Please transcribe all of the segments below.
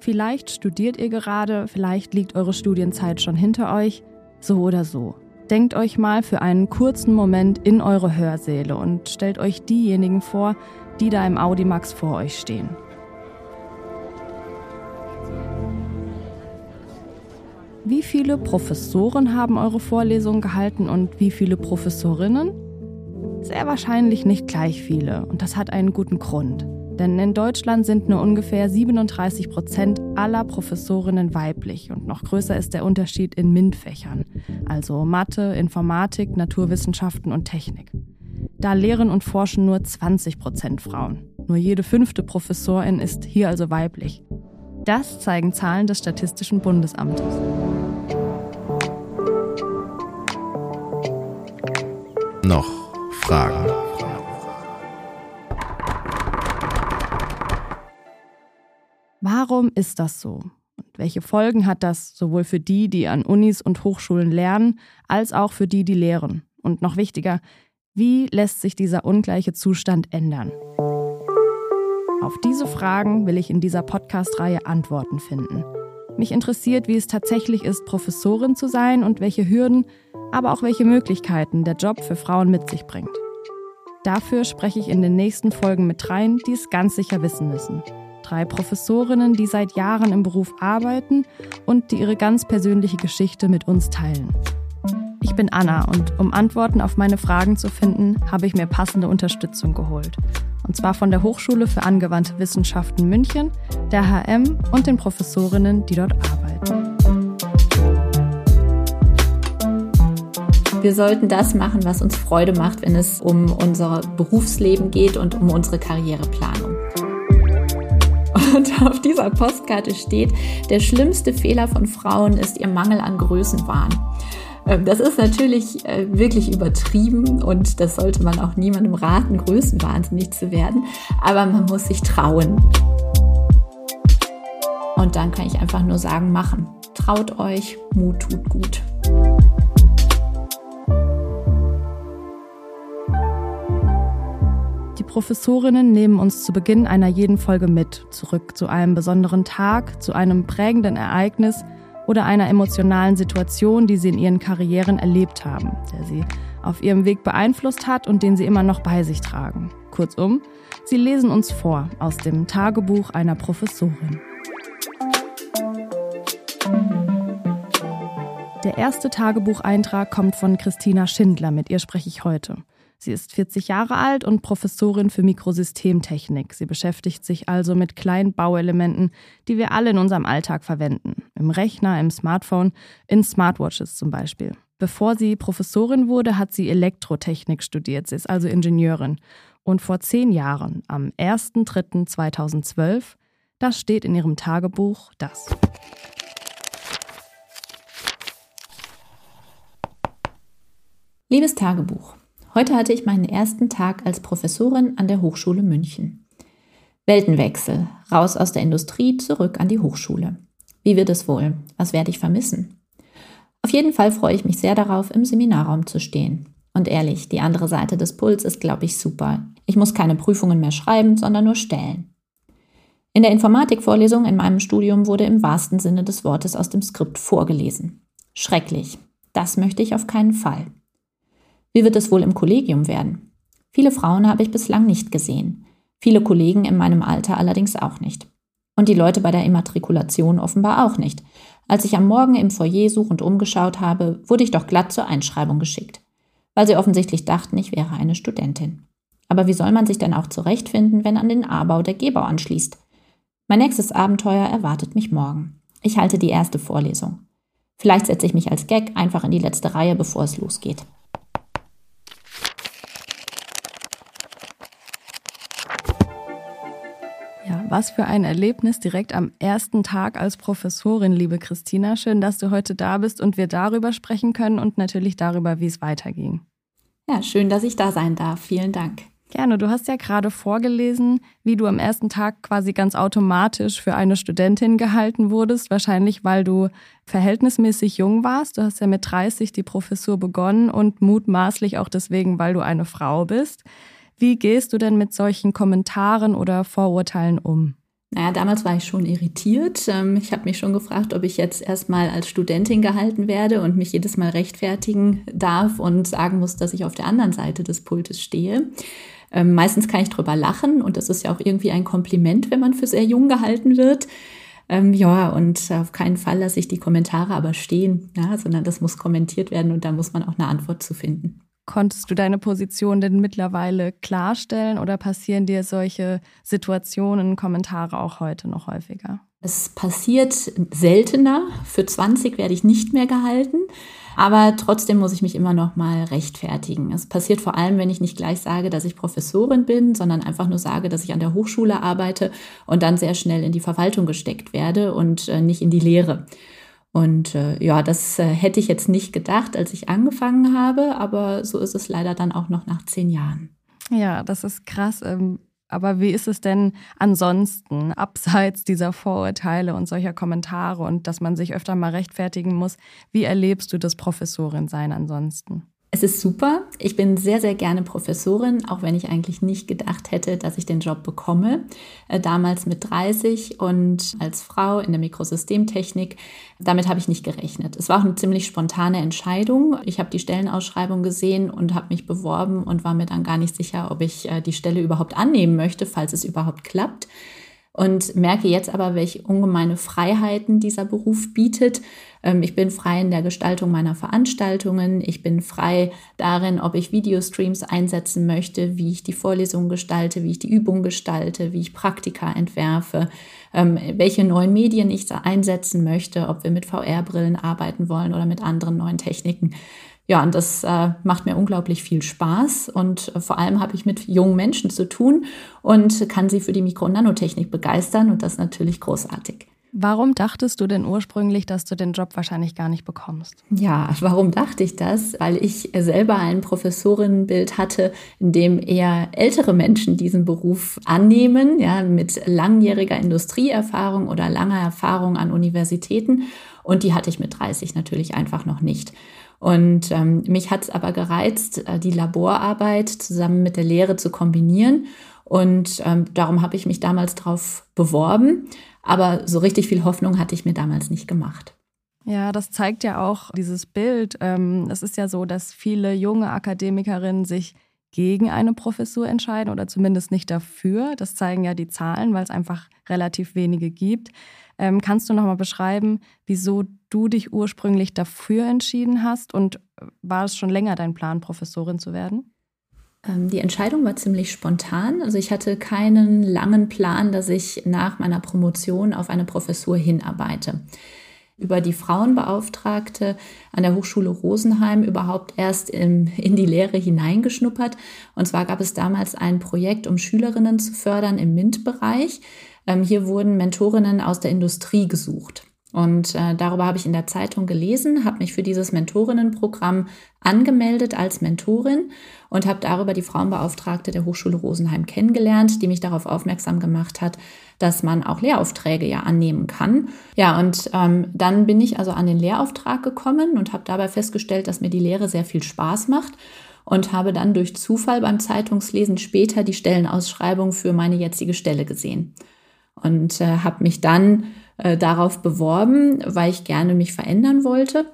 Vielleicht studiert ihr gerade, vielleicht liegt eure Studienzeit schon hinter euch, so oder so. Denkt euch mal für einen kurzen Moment in eure Hörsäle und stellt euch diejenigen vor, die da im Audimax vor euch stehen. Wie viele Professoren haben eure Vorlesungen gehalten und wie viele Professorinnen? Sehr wahrscheinlich nicht gleich viele und das hat einen guten Grund. Denn in Deutschland sind nur ungefähr 37 Prozent aller Professorinnen weiblich und noch größer ist der Unterschied in MINT-Fächern, also Mathe, Informatik, Naturwissenschaften und Technik. Da lehren und forschen nur 20 Prozent Frauen. Nur jede fünfte Professorin ist hier also weiblich. Das zeigen Zahlen des Statistischen Bundesamtes. Noch Fragen? Warum ist das so? Und welche Folgen hat das sowohl für die, die an Unis und Hochschulen lernen, als auch für die, die lehren? Und noch wichtiger, wie lässt sich dieser ungleiche Zustand ändern? Auf diese Fragen will ich in dieser Podcast-Reihe Antworten finden. Mich interessiert, wie es tatsächlich ist, Professorin zu sein und welche Hürden, aber auch welche Möglichkeiten der Job für Frauen mit sich bringt. Dafür spreche ich in den nächsten Folgen mit dreien, die es ganz sicher wissen müssen. Drei Professorinnen, die seit Jahren im Beruf arbeiten und die ihre ganz persönliche Geschichte mit uns teilen. Ich bin Anna und um Antworten auf meine Fragen zu finden, habe ich mir passende Unterstützung geholt und zwar von der Hochschule für angewandte Wissenschaften München, der HM und den Professorinnen, die dort arbeiten. Wir sollten das machen, was uns Freude macht, wenn es um unser Berufsleben geht und um unsere Karriereplanung. Und auf dieser Postkarte steht, der schlimmste Fehler von Frauen ist ihr Mangel an Größenwahn. Ähm, das ist natürlich äh, wirklich übertrieben und das sollte man auch niemandem raten, größenwahnsinnig zu werden. Aber man muss sich trauen. Und dann kann ich einfach nur sagen, machen. Traut euch, Mut tut gut. Professorinnen nehmen uns zu Beginn einer jeden Folge mit, zurück zu einem besonderen Tag, zu einem prägenden Ereignis – oder einer emotionalen Situation, die sie in ihren Karrieren erlebt haben, der sie auf ihrem Weg beeinflusst hat und den sie immer noch bei sich tragen. Kurzum, sie lesen uns vor aus dem Tagebuch einer Professorin. Der erste Tagebucheintrag kommt von Christina Schindler, mit ihr spreche ich heute. Sie ist 40 Jahre alt und Professorin für Mikrosystemtechnik. Sie beschäftigt sich also mit kleinen Bauelementen, die wir alle in unserem Alltag verwenden. Im Rechner, im Smartphone, in Smartwatches zum Beispiel. Bevor sie Professorin wurde, hat sie Elektrotechnik studiert. Sie ist also Ingenieurin. Und vor zehn Jahren, am 1.3.2012, das steht in ihrem Tagebuch, das. Liebes Tagebuch, Heute hatte ich meinen ersten Tag als Professorin an der Hochschule München. Weltenwechsel, raus aus der Industrie, zurück an die Hochschule. Wie wird es wohl? Was werde ich vermissen? Auf jeden Fall freue ich mich sehr darauf, im Seminarraum zu stehen. Und ehrlich, die andere Seite des Puls ist, glaube ich, super. Ich muss keine Prüfungen mehr schreiben, sondern nur stellen. In der Informatikvorlesung in meinem Studium wurde im wahrsten Sinne des Wortes aus dem Skript vorgelesen. Schrecklich. Das möchte ich auf keinen Fall. Wie wird es wohl im Kollegium werden? Viele Frauen habe ich bislang nicht gesehen, viele Kollegen in meinem Alter allerdings auch nicht. Und die Leute bei der Immatrikulation offenbar auch nicht. Als ich am Morgen im Foyer suchend umgeschaut habe, wurde ich doch glatt zur Einschreibung geschickt, weil sie offensichtlich dachten, ich wäre eine Studentin. Aber wie soll man sich denn auch zurechtfinden, wenn an den A-Bau der G-Bau anschließt? Mein nächstes Abenteuer erwartet mich morgen. Ich halte die erste Vorlesung. Vielleicht setze ich mich als Gag einfach in die letzte Reihe, bevor es losgeht. Was für ein Erlebnis direkt am ersten Tag als Professorin, liebe Christina. Schön, dass du heute da bist und wir darüber sprechen können und natürlich darüber, wie es weiterging. Ja, schön, dass ich da sein darf. Vielen Dank. Gerne. Du hast ja gerade vorgelesen, wie du am ersten Tag quasi ganz automatisch für eine Studentin gehalten wurdest, wahrscheinlich weil du verhältnismäßig jung warst. Du hast ja mit 30 die Professur begonnen und mutmaßlich auch deswegen, weil du eine Frau bist. Wie gehst du denn mit solchen Kommentaren oder Vorurteilen um? Naja, damals war ich schon irritiert. Ähm, ich habe mich schon gefragt, ob ich jetzt erstmal als Studentin gehalten werde und mich jedes Mal rechtfertigen darf und sagen muss, dass ich auf der anderen Seite des Pultes stehe. Ähm, meistens kann ich drüber lachen und das ist ja auch irgendwie ein Kompliment, wenn man für sehr jung gehalten wird. Ähm, ja, und auf keinen Fall lasse ich die Kommentare aber stehen, ja, sondern das muss kommentiert werden und da muss man auch eine Antwort zu finden. Konntest du deine Position denn mittlerweile klarstellen oder passieren dir solche Situationen, Kommentare auch heute noch häufiger? Es passiert seltener. Für 20 werde ich nicht mehr gehalten. Aber trotzdem muss ich mich immer noch mal rechtfertigen. Es passiert vor allem, wenn ich nicht gleich sage, dass ich Professorin bin, sondern einfach nur sage, dass ich an der Hochschule arbeite und dann sehr schnell in die Verwaltung gesteckt werde und äh, nicht in die Lehre. Und äh, ja, das äh, hätte ich jetzt nicht gedacht, als ich angefangen habe, aber so ist es leider dann auch noch nach zehn Jahren. Ja, das ist krass. Ähm, aber wie ist es denn ansonsten, abseits dieser Vorurteile und solcher Kommentare und dass man sich öfter mal rechtfertigen muss? Wie erlebst du das Professorin sein ansonsten? Es ist super. Ich bin sehr, sehr gerne Professorin, auch wenn ich eigentlich nicht gedacht hätte, dass ich den Job bekomme. Äh, damals mit 30 und als Frau in der Mikrosystemtechnik. Damit habe ich nicht gerechnet. Es war auch eine ziemlich spontane Entscheidung. Ich habe die Stellenausschreibung gesehen und habe mich beworben und war mir dann gar nicht sicher, ob ich äh, die Stelle überhaupt annehmen möchte, falls es überhaupt klappt und merke jetzt aber, welche ungemeine Freiheiten dieser Beruf bietet. Ähm, ich bin frei in der Gestaltung meiner Veranstaltungen. Ich bin frei darin, ob ich Videostreams einsetzen möchte, wie ich die Vorlesungen gestalte, wie ich die Übung gestalte, wie ich Praktika entwerfe, ähm, welche neuen Medien ich einsetzen möchte, ob wir mit VR-Brillen arbeiten wollen oder mit anderen neuen Techniken. Ja, und das äh, macht mir unglaublich viel Spaß und äh, vor allem habe ich mit jungen Menschen zu tun und kann sie für die Mikro- und Nanotechnik begeistern und das natürlich großartig. Warum dachtest du denn ursprünglich, dass du den Job wahrscheinlich gar nicht bekommst? Ja, warum dachte ich das? Weil ich selber ein Professorinnenbild hatte, in dem eher ältere Menschen diesen Beruf annehmen, ja, mit langjähriger Industrieerfahrung oder langer Erfahrung an Universitäten. Und die hatte ich mit 30 natürlich einfach noch nicht. Und ähm, mich hat es aber gereizt, äh, die Laborarbeit zusammen mit der Lehre zu kombinieren. Und ähm, darum habe ich mich damals darauf beworben. Aber so richtig viel Hoffnung hatte ich mir damals nicht gemacht. Ja, das zeigt ja auch dieses Bild. Ähm, es ist ja so, dass viele junge Akademikerinnen sich gegen eine Professur entscheiden oder zumindest nicht dafür. Das zeigen ja die Zahlen, weil es einfach relativ wenige gibt. Ähm, kannst du noch mal beschreiben, wieso du dich ursprünglich dafür entschieden hast und war es schon länger dein Plan, Professorin zu werden? Ähm, die Entscheidung war ziemlich spontan. Also ich hatte keinen langen Plan, dass ich nach meiner Promotion auf eine Professur hinarbeite über die Frauenbeauftragte an der Hochschule Rosenheim überhaupt erst in, in die Lehre hineingeschnuppert. Und zwar gab es damals ein Projekt, um Schülerinnen zu fördern im MINT-Bereich. Ähm, hier wurden Mentorinnen aus der Industrie gesucht. Und äh, darüber habe ich in der Zeitung gelesen, habe mich für dieses Mentorinnenprogramm angemeldet als Mentorin und habe darüber die Frauenbeauftragte der Hochschule Rosenheim kennengelernt, die mich darauf aufmerksam gemacht hat, dass man auch Lehraufträge ja annehmen kann. Ja, und ähm, dann bin ich also an den Lehrauftrag gekommen und habe dabei festgestellt, dass mir die Lehre sehr viel Spaß macht und habe dann durch Zufall beim Zeitungslesen später die Stellenausschreibung für meine jetzige Stelle gesehen und äh, habe mich dann äh, darauf beworben, weil ich gerne mich verändern wollte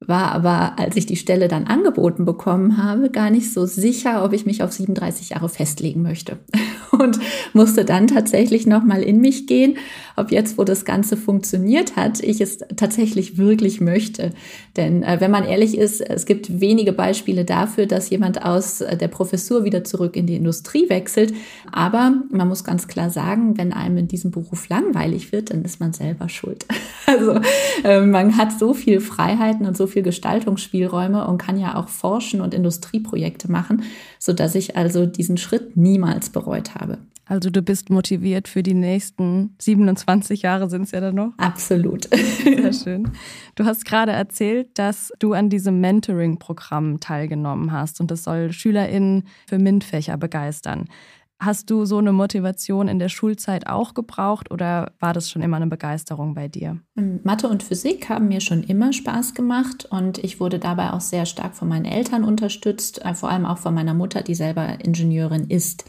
war aber, als ich die Stelle dann angeboten bekommen habe, gar nicht so sicher, ob ich mich auf 37 Jahre festlegen möchte. Und musste dann tatsächlich nochmal in mich gehen, ob jetzt, wo das Ganze funktioniert hat, ich es tatsächlich wirklich möchte. Denn äh, wenn man ehrlich ist, es gibt wenige Beispiele dafür, dass jemand aus äh, der Professur wieder zurück in die Industrie wechselt. Aber man muss ganz klar sagen, wenn einem in diesem Beruf langweilig wird, dann ist man selber schuld. Also äh, man hat so viel Freiheiten und so viel Gestaltungsspielräume und kann ja auch forschen und Industrieprojekte machen, sodass ich also diesen Schritt niemals bereut habe. Also du bist motiviert für die nächsten 27 Jahre sind es ja dann noch? Absolut. Sehr schön. Du hast gerade erzählt, dass du an diesem Mentoring-Programm teilgenommen hast und das soll SchülerInnen für MINT-Fächer begeistern. Hast du so eine Motivation in der Schulzeit auch gebraucht oder war das schon immer eine Begeisterung bei dir? Ähm, Mathe und Physik haben mir schon immer Spaß gemacht und ich wurde dabei auch sehr stark von meinen Eltern unterstützt, äh, vor allem auch von meiner Mutter, die selber Ingenieurin ist.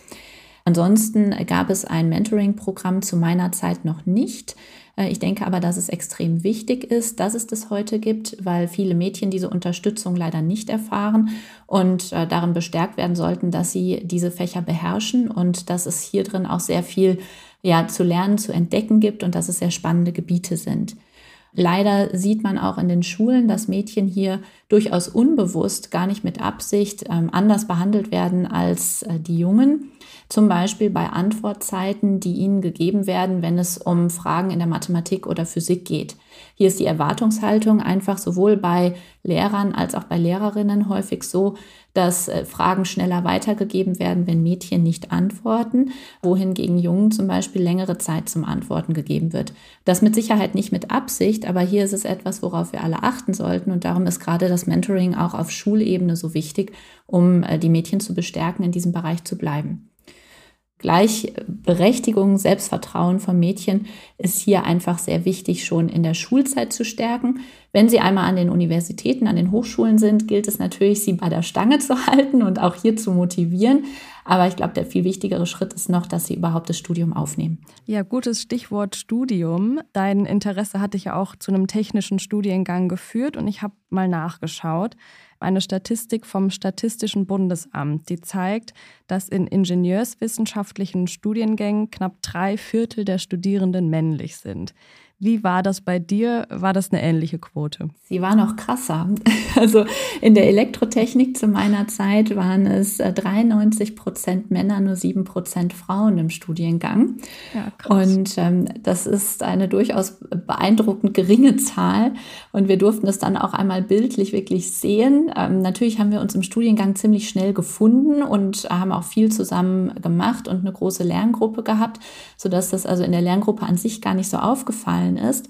Ansonsten gab es ein Mentoring-Programm zu meiner Zeit noch nicht. Äh, ich denke aber, dass es extrem wichtig ist, dass es das heute gibt, weil viele Mädchen diese Unterstützung leider nicht erfahren und äh, darin bestärkt werden sollten, dass sie diese Fächer beherrschen und dass es hier drin auch sehr viel ja, zu lernen, zu entdecken gibt und dass es sehr spannende Gebiete sind. Leider sieht man auch in den Schulen, dass Mädchen hier durchaus unbewusst, gar nicht mit Absicht, ähm, anders behandelt werden als äh, die Jungen. Zum Beispiel bei Antwortzeiten, die ihnen gegeben werden, wenn es um Fragen in der Mathematik oder Physik geht. Hier ist die Erwartungshaltung einfach sowohl bei Lehrern als auch bei Lehrerinnen häufig so, dass äh, Fragen schneller weitergegeben werden, wenn Mädchen nicht antworten, wohingegen Jungen zum Beispiel längere Zeit zum Antworten gegeben wird. Das mit Sicherheit nicht mit Absicht, aber hier ist es etwas, worauf wir alle achten sollten und darum ist gerade das Mentoring auch auf Schulebene so wichtig, um äh, die Mädchen zu bestärken, in diesem Bereich zu bleiben. Gleichberechtigung, Selbstvertrauen von Mädchen ist hier einfach sehr wichtig, schon in der Schulzeit zu stärken. Wenn sie einmal an den Universitäten, an den Hochschulen sind, gilt es natürlich, sie bei der Stange zu halten und auch hier zu motivieren. Aber ich glaube, der viel wichtigere Schritt ist noch, dass sie überhaupt das Studium aufnehmen. Ja, gutes Stichwort Studium. Dein Interesse hatte ich ja auch zu einem technischen Studiengang geführt und ich habe mal nachgeschaut eine Statistik vom Statistischen Bundesamt, die zeigt, dass in ingenieurswissenschaftlichen Studiengängen knapp drei Viertel der Studierenden männlich sind. Wie war das bei dir? War das eine ähnliche Quote? Sie war noch krasser. Also in der Elektrotechnik zu meiner Zeit waren es 93 äh, Prozent Männer, nur 7 Prozent Frauen im Studiengang. Ja, krass. Und ähm, das ist eine durchaus beeindruckend geringe Zahl. Und wir durften das dann auch einmal bildlich wirklich sehen. Ähm, natürlich haben wir uns im Studiengang ziemlich schnell gefunden und haben auch viel zusammen gemacht und eine große Lerngruppe gehabt, sodass das also in der Lerngruppe an sich gar nicht so aufgefallen aufgefallen ist.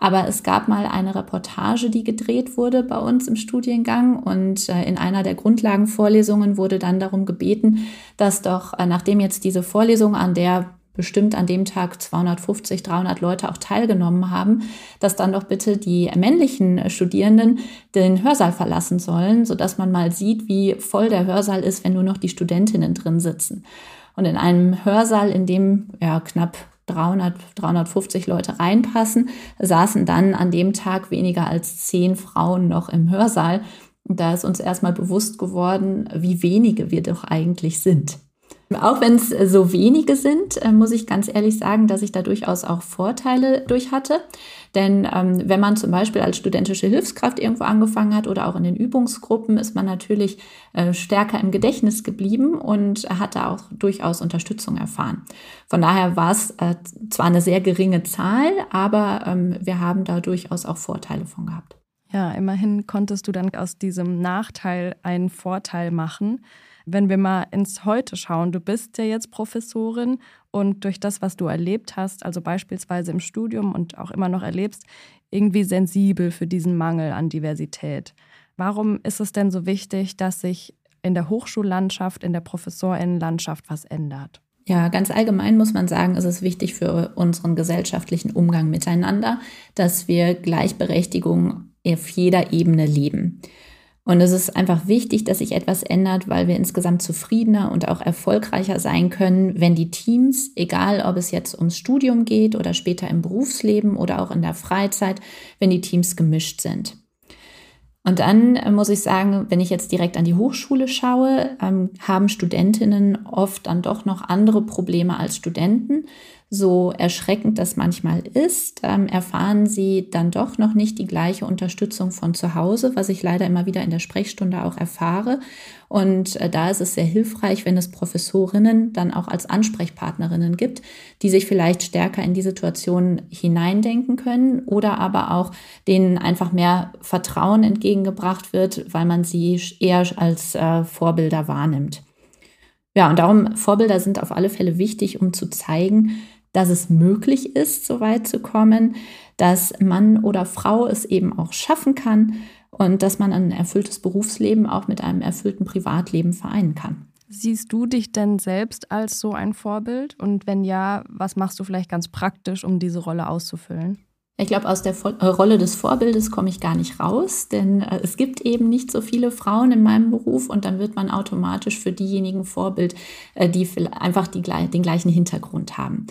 Aber es gab mal eine Reportage, die gedreht wurde bei uns im Studiengang und äh, in einer der Grundlagenvorlesungen wurde dann darum gebeten, dass doch, äh, nachdem jetzt diese Vorlesung, an der bestimmt an dem Tag 250, 300 Leute auch teilgenommen haben, dass dann doch bitte die männlichen Studierenden den Hörsaal verlassen sollen, sodass man mal sieht, wie voll der Hörsaal ist, wenn nur noch die Studentinnen drin sitzen. Und in einem Hörsaal, in dem ja knapp 300, 350 Leute reinpassen, saßen dann an dem Tag weniger als zehn Frauen noch im Hörsaal. Und da ist uns erstmal bewusst geworden, wie wenige wir doch eigentlich sind. Auch wenn es so wenige sind, äh, muss ich ganz ehrlich sagen, dass ich da durchaus auch Vorteile durch hatte. Denn ähm, wenn man zum Beispiel als studentische Hilfskraft irgendwo angefangen hat oder auch in den Übungsgruppen, ist man natürlich äh, stärker im Gedächtnis geblieben und hat da auch durchaus Unterstützung erfahren. Von daher war es äh, zwar eine sehr geringe Zahl, aber ähm, wir haben da durchaus auch Vorteile von gehabt. Ja, immerhin konntest du dann aus diesem Nachteil einen Vorteil machen wenn wir mal ins Heute schauen, du bist ja jetzt Professorin und durch das, was du erlebt hast, also beispielsweise im Studium und auch immer noch erlebst, irgendwie sensibel für diesen Mangel an Diversität. Warum ist es denn so wichtig, dass sich in der Hochschullandschaft, in der Professorinnenlandschaft was ändert? Ja, ganz allgemein muss man sagen, ist es wichtig für unseren gesellschaftlichen Umgang miteinander, dass wir Gleichberechtigung auf jeder Ebene leben. Und es ist einfach wichtig, dass sich etwas ändert, weil wir insgesamt zufriedener und auch erfolgreicher sein können, wenn die Teams, egal ob es jetzt ums Studium geht oder später im Berufsleben oder auch in der Freizeit, wenn die Teams gemischt sind. Und dann äh, muss ich sagen, wenn ich jetzt direkt an die Hochschule schaue, ähm, haben Studentinnen oft dann doch noch andere Probleme als Studenten. So erschreckend das manchmal ist, ähm, erfahren sie dann doch noch nicht die gleiche Unterstützung von zu Hause, was ich leider immer wieder in der Sprechstunde auch erfahre. Und äh, da ist es sehr hilfreich, wenn es Professorinnen dann auch als Ansprechpartnerinnen gibt, die sich vielleicht stärker in die Situation hineindenken können oder aber auch denen einfach mehr Vertrauen entgegengebracht wird, weil man sie eher als äh, Vorbilder wahrnimmt. Ja, und darum, Vorbilder sind auf alle Fälle wichtig, um zu zeigen, dass es möglich ist, so weit zu kommen, dass Mann oder Frau es eben auch schaffen kann und dass man ein erfülltes Berufsleben auch mit einem erfüllten Privatleben vereinen kann. Siehst du dich denn selbst als so ein Vorbild? Und wenn ja, was machst du vielleicht ganz praktisch, um diese Rolle auszufüllen? Ich glaube, aus der äh, Rolle des Vorbildes komme ich gar nicht raus, denn äh, es gibt eben nicht so viele Frauen in meinem Beruf und dann wird man automatisch für diejenigen Vorbild, äh, die einfach die, den gleichen Hintergrund haben.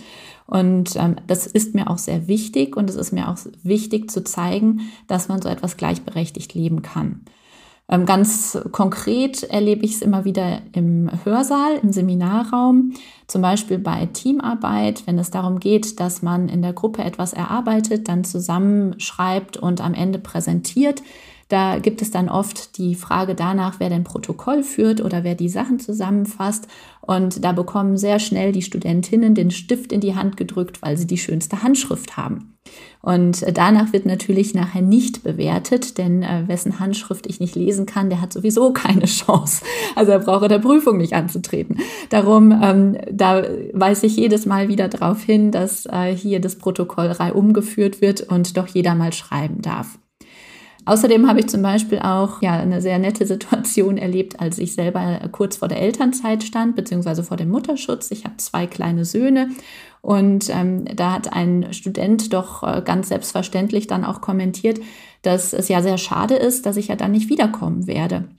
Und ähm, das ist mir auch sehr wichtig und es ist mir auch wichtig zu zeigen, dass man so etwas gleichberechtigt leben kann. Ähm, ganz konkret erlebe ich es immer wieder im Hörsaal, im Seminarraum, zum Beispiel bei Teamarbeit, wenn es darum geht, dass man in der Gruppe etwas erarbeitet, dann zusammenschreibt und am Ende präsentiert. Da gibt es dann oft die Frage danach, wer den Protokoll führt oder wer die Sachen zusammenfasst. Und da bekommen sehr schnell die Studentinnen den Stift in die Hand gedrückt, weil sie die schönste Handschrift haben. Und danach wird natürlich nachher nicht bewertet, denn äh, wessen Handschrift ich nicht lesen kann, der hat sowieso keine Chance. Also er braucht der Prüfung nicht anzutreten. Darum, ähm, da weise ich jedes Mal wieder darauf hin, dass äh, hier das Protokoll umgeführt wird und doch jeder mal schreiben darf. Außerdem habe ich zum Beispiel auch ja, eine sehr nette Situation erlebt, als ich selber kurz vor der Elternzeit stand, beziehungsweise vor dem Mutterschutz. Ich habe zwei kleine Söhne und ähm, da hat ein Student doch äh, ganz selbstverständlich dann auch kommentiert, dass es ja sehr schade ist, dass ich ja dann nicht wiederkommen werde.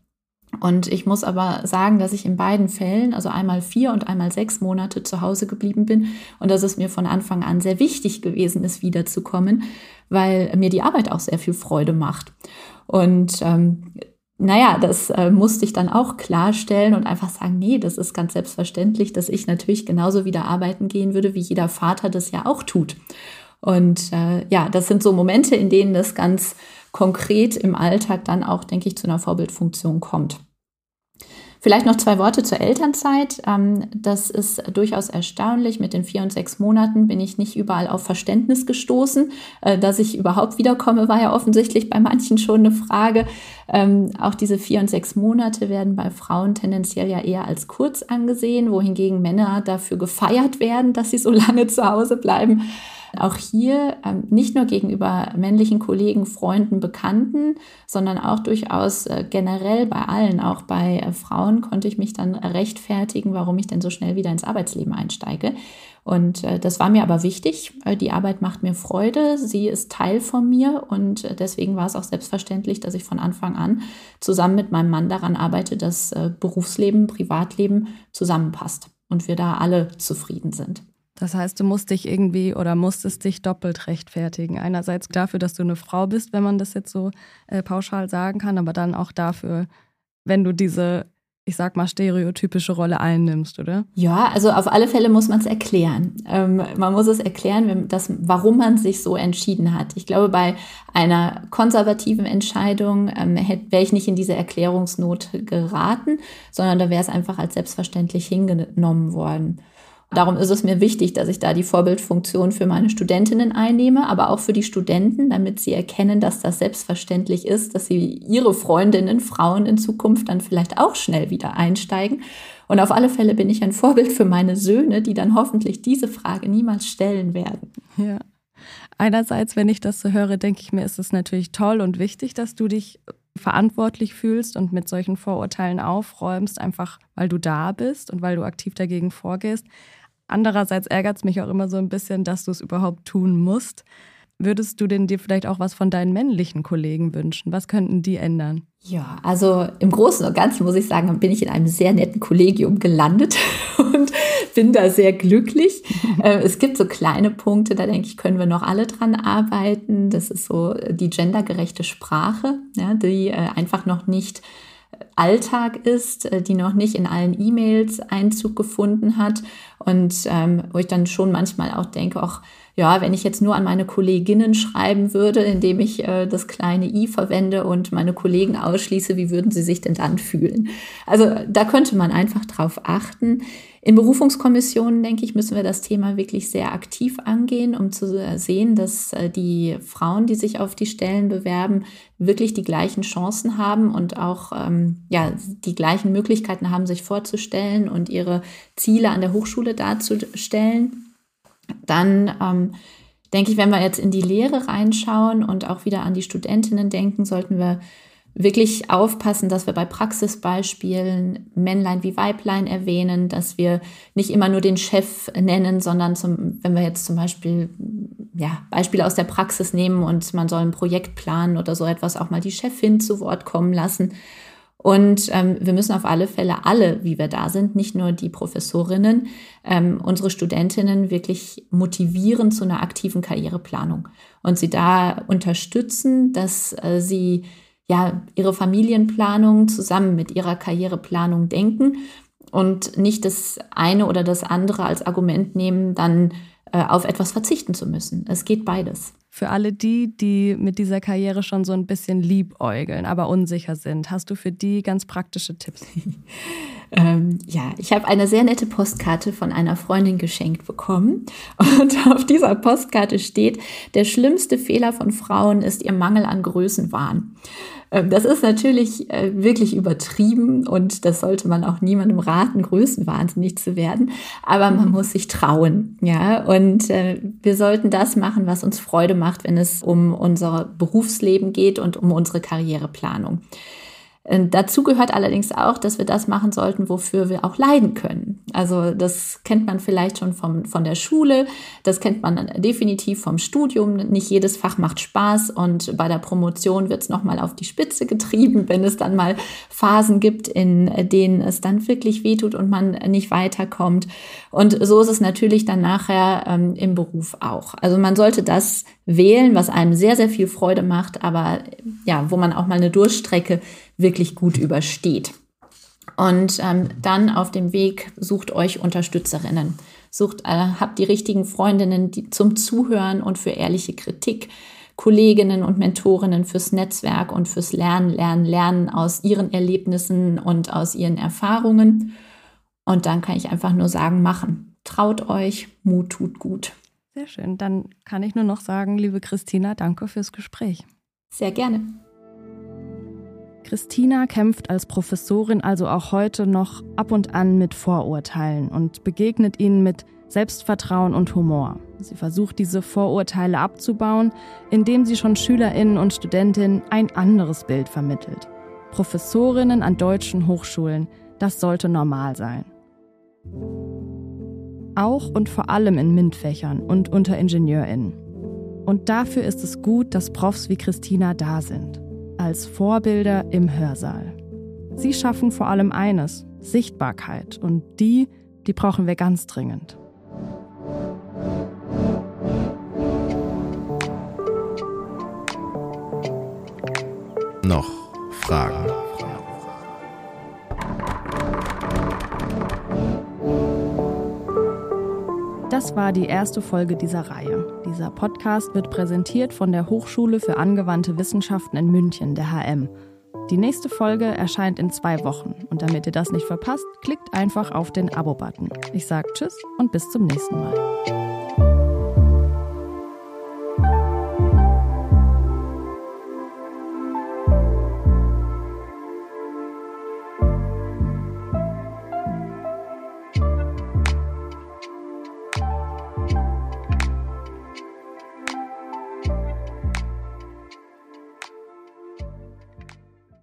Und ich muss aber sagen, dass ich in beiden Fällen, also einmal vier und einmal sechs Monate zu Hause geblieben bin und dass es mir von Anfang an sehr wichtig gewesen ist, wiederzukommen, weil mir die Arbeit auch sehr viel Freude macht. Und ähm, naja, das äh, musste ich dann auch klarstellen und einfach sagen, nee, das ist ganz selbstverständlich, dass ich natürlich genauso wieder arbeiten gehen würde, wie jeder Vater das ja auch tut. Und äh, ja, das sind so Momente, in denen das ganz konkret im Alltag dann auch, denke ich, zu einer Vorbildfunktion kommt. Vielleicht noch zwei Worte zur Elternzeit. Ähm, das ist durchaus erstaunlich. Mit den vier und sechs Monaten bin ich nicht überall auf Verständnis gestoßen. Äh, dass ich überhaupt wiederkomme, war ja offensichtlich bei manchen schon eine Frage. Ähm, auch diese vier und sechs Monate werden bei Frauen tendenziell ja eher als kurz angesehen, wohingegen Männer dafür gefeiert werden, dass sie so lange zu Hause bleiben. Auch hier ähm, nicht nur gegenüber männlichen Kollegen, Freunden, Bekannten, sondern auch durchaus äh, generell bei allen, auch bei äh, Frauen, konnte ich mich dann rechtfertigen, warum ich denn so schnell wieder ins Arbeitsleben einsteige. Und äh, das war mir aber wichtig. Die Arbeit macht mir Freude, sie ist Teil von mir und deswegen war es auch selbstverständlich, dass ich von Anfang an zusammen mit meinem Mann daran arbeite, dass Berufsleben, Privatleben zusammenpasst und wir da alle zufrieden sind. Das heißt, du musst dich irgendwie oder musstest dich doppelt rechtfertigen. Einerseits dafür, dass du eine Frau bist, wenn man das jetzt so äh, pauschal sagen kann, aber dann auch dafür, wenn du diese, ich sag mal, stereotypische Rolle einnimmst, oder? Ja, also auf alle Fälle muss man es erklären. Ähm, man muss es erklären, dass, warum man sich so entschieden hat. Ich glaube, bei einer konservativen Entscheidung ähm, wäre ich nicht in diese Erklärungsnot geraten, sondern da wäre es einfach als selbstverständlich hingenommen worden. Darum ist es mir wichtig, dass ich da die Vorbildfunktion für meine Studentinnen einnehme, aber auch für die Studenten, damit sie erkennen, dass das selbstverständlich ist, dass sie ihre Freundinnen, Frauen in Zukunft dann vielleicht auch schnell wieder einsteigen. Und auf alle Fälle bin ich ein Vorbild für meine Söhne, die dann hoffentlich diese Frage niemals stellen werden. Ja. Einerseits, wenn ich das so höre, denke ich mir, ist es natürlich toll und wichtig, dass du dich verantwortlich fühlst und mit solchen Vorurteilen aufräumst, einfach weil du da bist und weil du aktiv dagegen vorgehst. Andererseits ärgert es mich auch immer so ein bisschen, dass du es überhaupt tun musst. Würdest du denn dir vielleicht auch was von deinen männlichen Kollegen wünschen? Was könnten die ändern? Ja, also im Großen und Ganzen muss ich sagen, bin ich in einem sehr netten Kollegium gelandet und bin da sehr glücklich. Äh, es gibt so kleine Punkte, da denke ich, können wir noch alle dran arbeiten. Das ist so die gendergerechte Sprache, ja, die äh, einfach noch nicht Alltag ist, äh, die noch nicht in allen E-Mails Einzug gefunden hat und ähm, wo ich dann schon manchmal auch denke, auch ja, wenn ich jetzt nur an meine Kolleginnen schreiben würde, indem ich äh, das kleine i verwende und meine Kollegen ausschließe, wie würden sie sich denn dann fühlen? Also da könnte man einfach drauf achten. In Berufungskommissionen, denke ich, müssen wir das Thema wirklich sehr aktiv angehen, um zu sehen, dass äh, die Frauen, die sich auf die Stellen bewerben, wirklich die gleichen Chancen haben und auch ähm, ja, die gleichen Möglichkeiten haben, sich vorzustellen und ihre Ziele an der Hochschule darzustellen. Dann ähm, denke ich, wenn wir jetzt in die Lehre reinschauen und auch wieder an die Studentinnen denken, sollten wir wirklich aufpassen, dass wir bei Praxisbeispielen Männlein wie Weiblein erwähnen, dass wir nicht immer nur den Chef nennen, sondern zum, wenn wir jetzt zum Beispiel ja, Beispiele aus der Praxis nehmen und man soll ein Projekt planen oder so etwas auch mal die Chefin zu Wort kommen lassen. Und ähm, wir müssen auf alle Fälle alle, wie wir da sind, nicht nur die Professorinnen, ähm, unsere Studentinnen wirklich motivieren zu einer aktiven Karriereplanung und sie da unterstützen, dass äh, sie ja ihre Familienplanung zusammen mit ihrer Karriereplanung denken und nicht das eine oder das andere als Argument nehmen, dann äh, auf etwas verzichten zu müssen. Es geht beides. Für alle die, die mit dieser Karriere schon so ein bisschen liebäugeln, aber unsicher sind, hast du für die ganz praktische Tipps? ähm, ja, ich habe eine sehr nette Postkarte von einer Freundin geschenkt bekommen. Und auf dieser Postkarte steht, der schlimmste Fehler von Frauen ist ihr Mangel an Größenwahn. Ähm, das ist natürlich äh, wirklich übertrieben und das sollte man auch niemandem raten, größenwahnsinnig zu werden. Aber man muss sich trauen, ja. Und äh, wir sollten das machen, was uns Freude macht, wenn es um unser Berufsleben geht und um unsere Karriereplanung. Ähm, dazu gehört allerdings auch, dass wir das machen sollten, wofür wir auch leiden können. Also das kennt man vielleicht schon vom, von der Schule, das kennt man definitiv vom Studium. Nicht jedes Fach macht Spaß und bei der Promotion wird es nochmal auf die Spitze getrieben, wenn es dann mal Phasen gibt, in denen es dann wirklich wehtut und man nicht weiterkommt. Und so ist es natürlich dann nachher ähm, im Beruf auch. Also man sollte das wählen, was einem sehr, sehr viel Freude macht, aber ja, wo man auch mal eine Durchstrecke wirklich gut übersteht. Und ähm, dann auf dem Weg sucht euch Unterstützerinnen. Sucht, äh, habt die richtigen Freundinnen die, zum Zuhören und für ehrliche Kritik. Kolleginnen und Mentorinnen fürs Netzwerk und fürs Lernen, Lernen, Lernen aus ihren Erlebnissen und aus ihren Erfahrungen. Und dann kann ich einfach nur sagen, machen. Traut euch, Mut tut gut. Sehr schön. Dann kann ich nur noch sagen, liebe Christina, danke fürs Gespräch. Sehr gerne. Christina kämpft als Professorin also auch heute noch ab und an mit Vorurteilen und begegnet ihnen mit Selbstvertrauen und Humor. Sie versucht diese Vorurteile abzubauen, indem sie schon Schülerinnen und Studentinnen ein anderes Bild vermittelt. Professorinnen an deutschen Hochschulen, das sollte normal sein. Auch und vor allem in MINT-Fächern und unter IngenieurInnen. Und dafür ist es gut, dass Profs wie Christina da sind als Vorbilder im Hörsaal. Sie schaffen vor allem eines, Sichtbarkeit, und die, die brauchen wir ganz dringend. Noch Fragen? Das war die erste Folge dieser Reihe. Dieser Podcast wird präsentiert von der Hochschule für angewandte Wissenschaften in München, der HM. Die nächste Folge erscheint in zwei Wochen und damit ihr das nicht verpasst, klickt einfach auf den Abo-Button. Ich sage Tschüss und bis zum nächsten Mal.